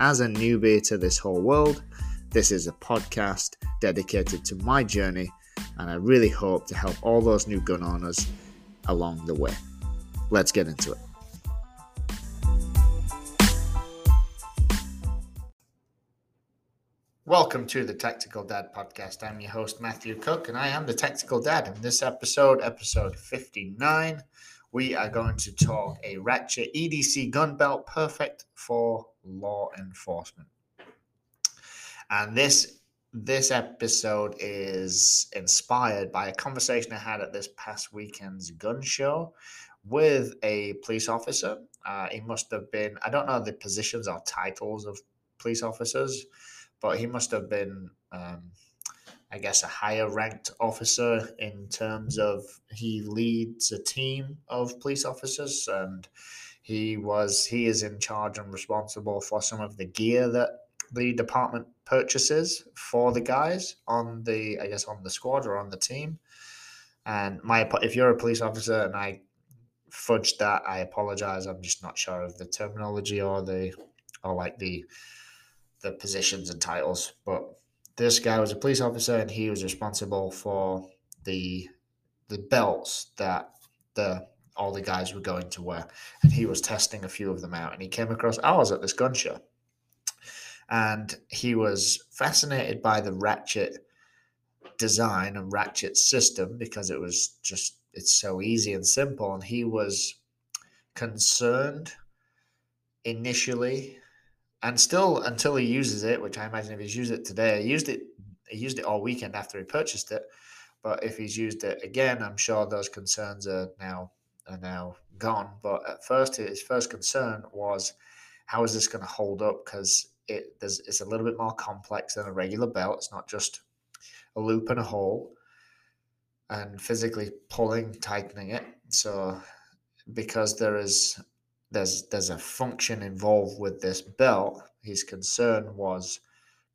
as a newbie to this whole world, this is a podcast dedicated to my journey, and I really hope to help all those new gun owners along the way. Let's get into it. Welcome to the Tactical Dad podcast. I'm your host, Matthew Cook, and I am the Tactical Dad. In this episode, episode 59, we are going to talk a Ratchet EDC gun belt perfect for law enforcement. And this this episode is inspired by a conversation I had at this past weekend's gun show with a police officer. Uh, he must have been, I don't know the positions or titles of police officers, but he must have been, um, I guess, a higher ranked officer in terms of he leads a team of police officers and he was he is in charge and responsible for some of the gear that the department purchases for the guys on the I guess on the squad or on the team. And my if you're a police officer and I fudged that, I apologize. I'm just not sure of the terminology or the or like the the positions and titles. But this guy was a police officer and he was responsible for the the belts that the all the guys were going to wear. And he was testing a few of them out and he came across ours at this gun show. And he was fascinated by the ratchet design and ratchet system because it was just it's so easy and simple and he was concerned initially and still until he uses it which i imagine if he's used it today he used it he used it all weekend after he purchased it but if he's used it again i'm sure those concerns are now are now gone. But at first, his first concern was how is this going to hold up? Because it there's, it's a little bit more complex than a regular belt. It's not just a loop and a hole and physically pulling, tightening it. So because there is there's there's a function involved with this belt, his concern was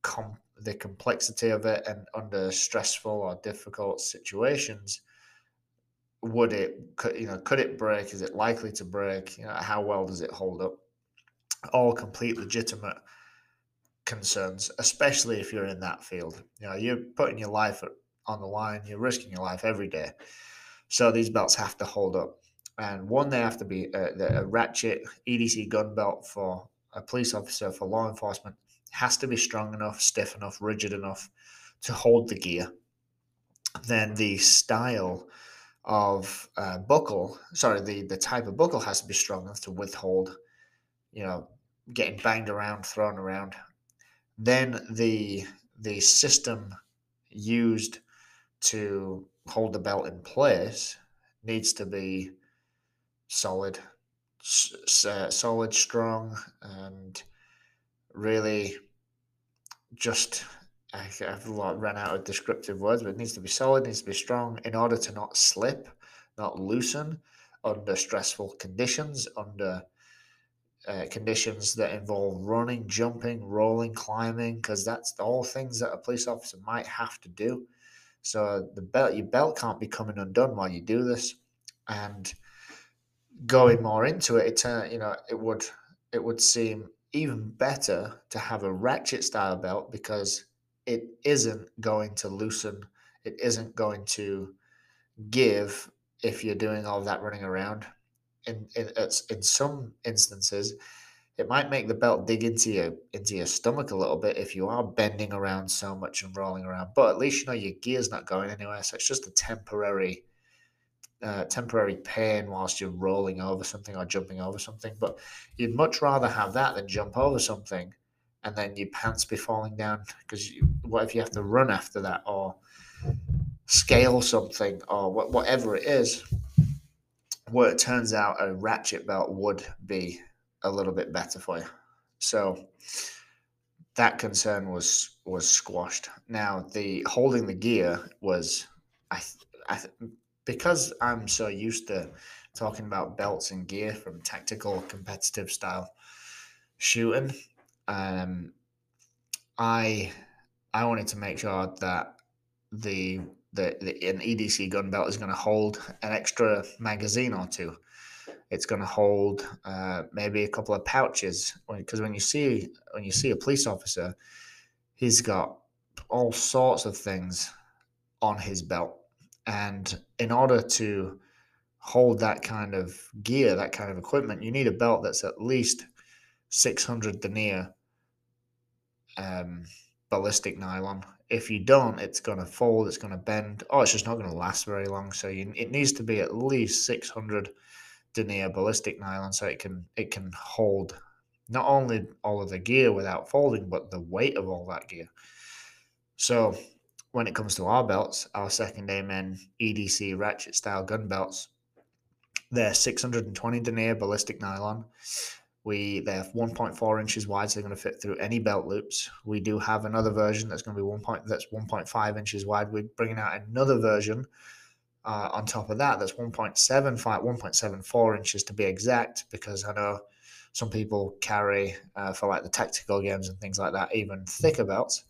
com- the complexity of it and under stressful or difficult situations would it could you know could it break? Is it likely to break? You know how well does it hold up? All complete legitimate concerns especially if you're in that field. You know you're putting your life on the line you're risking your life every day. So these belts have to hold up and one they have to be a, a ratchet edc gun belt for a police officer for law enforcement has to be strong enough stiff enough rigid enough to hold the gear then the style of uh, buckle, sorry, the, the type of buckle has to be strong enough to withhold, you know, getting banged around, thrown around. Then the the system used to hold the belt in place needs to be solid, uh, solid, strong, and really just I've run out of descriptive words, but it needs to be solid, needs to be strong in order to not slip, not loosen under stressful conditions, under uh, conditions that involve running, jumping, rolling, climbing, because that's all things that a police officer might have to do. So the belt, your belt can't be coming undone while you do this, and going more into it, it uh, you know it would it would seem even better to have a ratchet style belt because it isn't going to loosen. It isn't going to give if you're doing all that running around. In, in, in some instances, it might make the belt dig into your into your stomach a little bit if you are bending around so much and rolling around. But at least you know your gear's not going anywhere, so it's just a temporary uh, temporary pain whilst you're rolling over something or jumping over something. But you'd much rather have that than jump over something and then your pants be falling down because what if you have to run after that or scale something or whatever it is where it turns out a ratchet belt would be a little bit better for you so that concern was was squashed. Now the holding the gear was, I, I because I'm so used to talking about belts and gear from tactical competitive style shooting. Um, I I wanted to make sure that the the, the an EDC gun belt is going to hold an extra magazine or two. It's going to hold uh, maybe a couple of pouches because when you see when you see a police officer, he's got all sorts of things on his belt, and in order to hold that kind of gear, that kind of equipment, you need a belt that's at least 600 denier um, ballistic nylon. If you don't, it's going to fold, it's going to bend, oh, it's just not going to last very long. So you, it needs to be at least 600 denier ballistic nylon so it can it can hold not only all of the gear without folding, but the weight of all that gear. So when it comes to our belts, our second amen EDC ratchet style gun belts, they're 620 denier ballistic nylon. We they're 1.4 inches wide, so they're going to fit through any belt loops. We do have another version that's going to be one point that's 1.5 inches wide. We're bringing out another version uh, on top of that that's 1.75, 1.74 inches to be exact, because I know some people carry uh, for like the tactical games and things like that even thicker belts.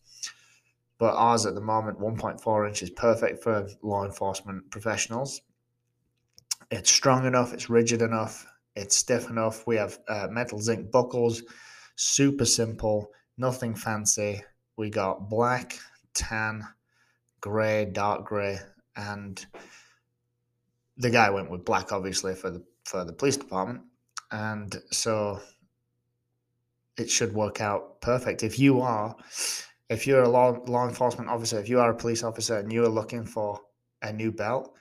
But ours at the moment, 1.4 inches, perfect for law enforcement professionals. It's strong enough, it's rigid enough, it's stiff enough. We have uh, metal zinc buckles, super simple, nothing fancy. We got black, tan, grey, dark grey, and the guy went with black, obviously for the for the police department, and so it should work out perfect. If you are, if you're a law law enforcement officer, if you are a police officer and you are looking for a new belt,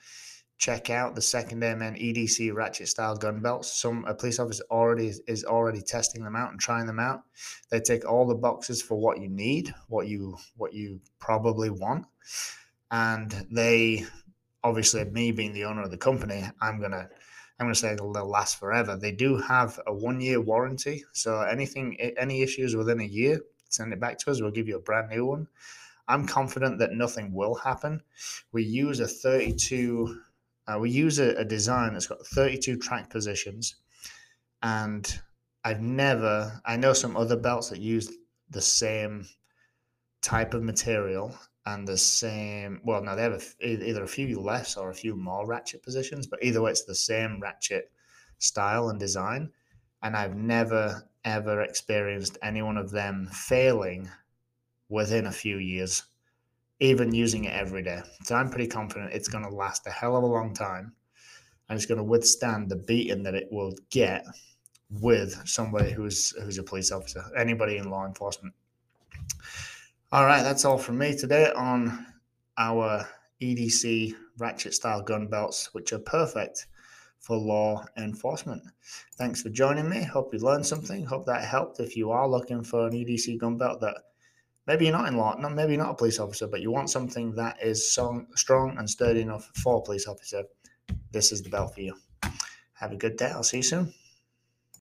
check out the second amen EDC ratchet style gun belts. Some a police officer already is already testing them out and trying them out. They take all the boxes for what you need, what you what you probably want, and they obviously me being the owner of the company, I'm gonna I'm gonna say they'll last forever. They do have a one year warranty, so anything any issues within a year, send it back to us. We'll give you a brand new one. I'm confident that nothing will happen. We use a 32 uh, we use a, a design that's got 32 track positions, and I've never, I know some other belts that use the same type of material and the same, well, no, they have a, either a few less or a few more ratchet positions, but either way, it's the same ratchet style and design. And I've never, ever experienced any one of them failing within a few years even using it every day. So I'm pretty confident it's going to last a hell of a long time and it's going to withstand the beating that it will get with somebody who's who's a police officer, anybody in law enforcement. All right, that's all from me today on our EDC ratchet style gun belts, which are perfect for law enforcement. Thanks for joining me. Hope you learned something. Hope that helped. If you are looking for an EDC gun belt that maybe you're not in law, maybe not a police officer, but you want something that is strong and sturdy enough for a police officer, this is the belt for you. Have a good day. I'll see you soon.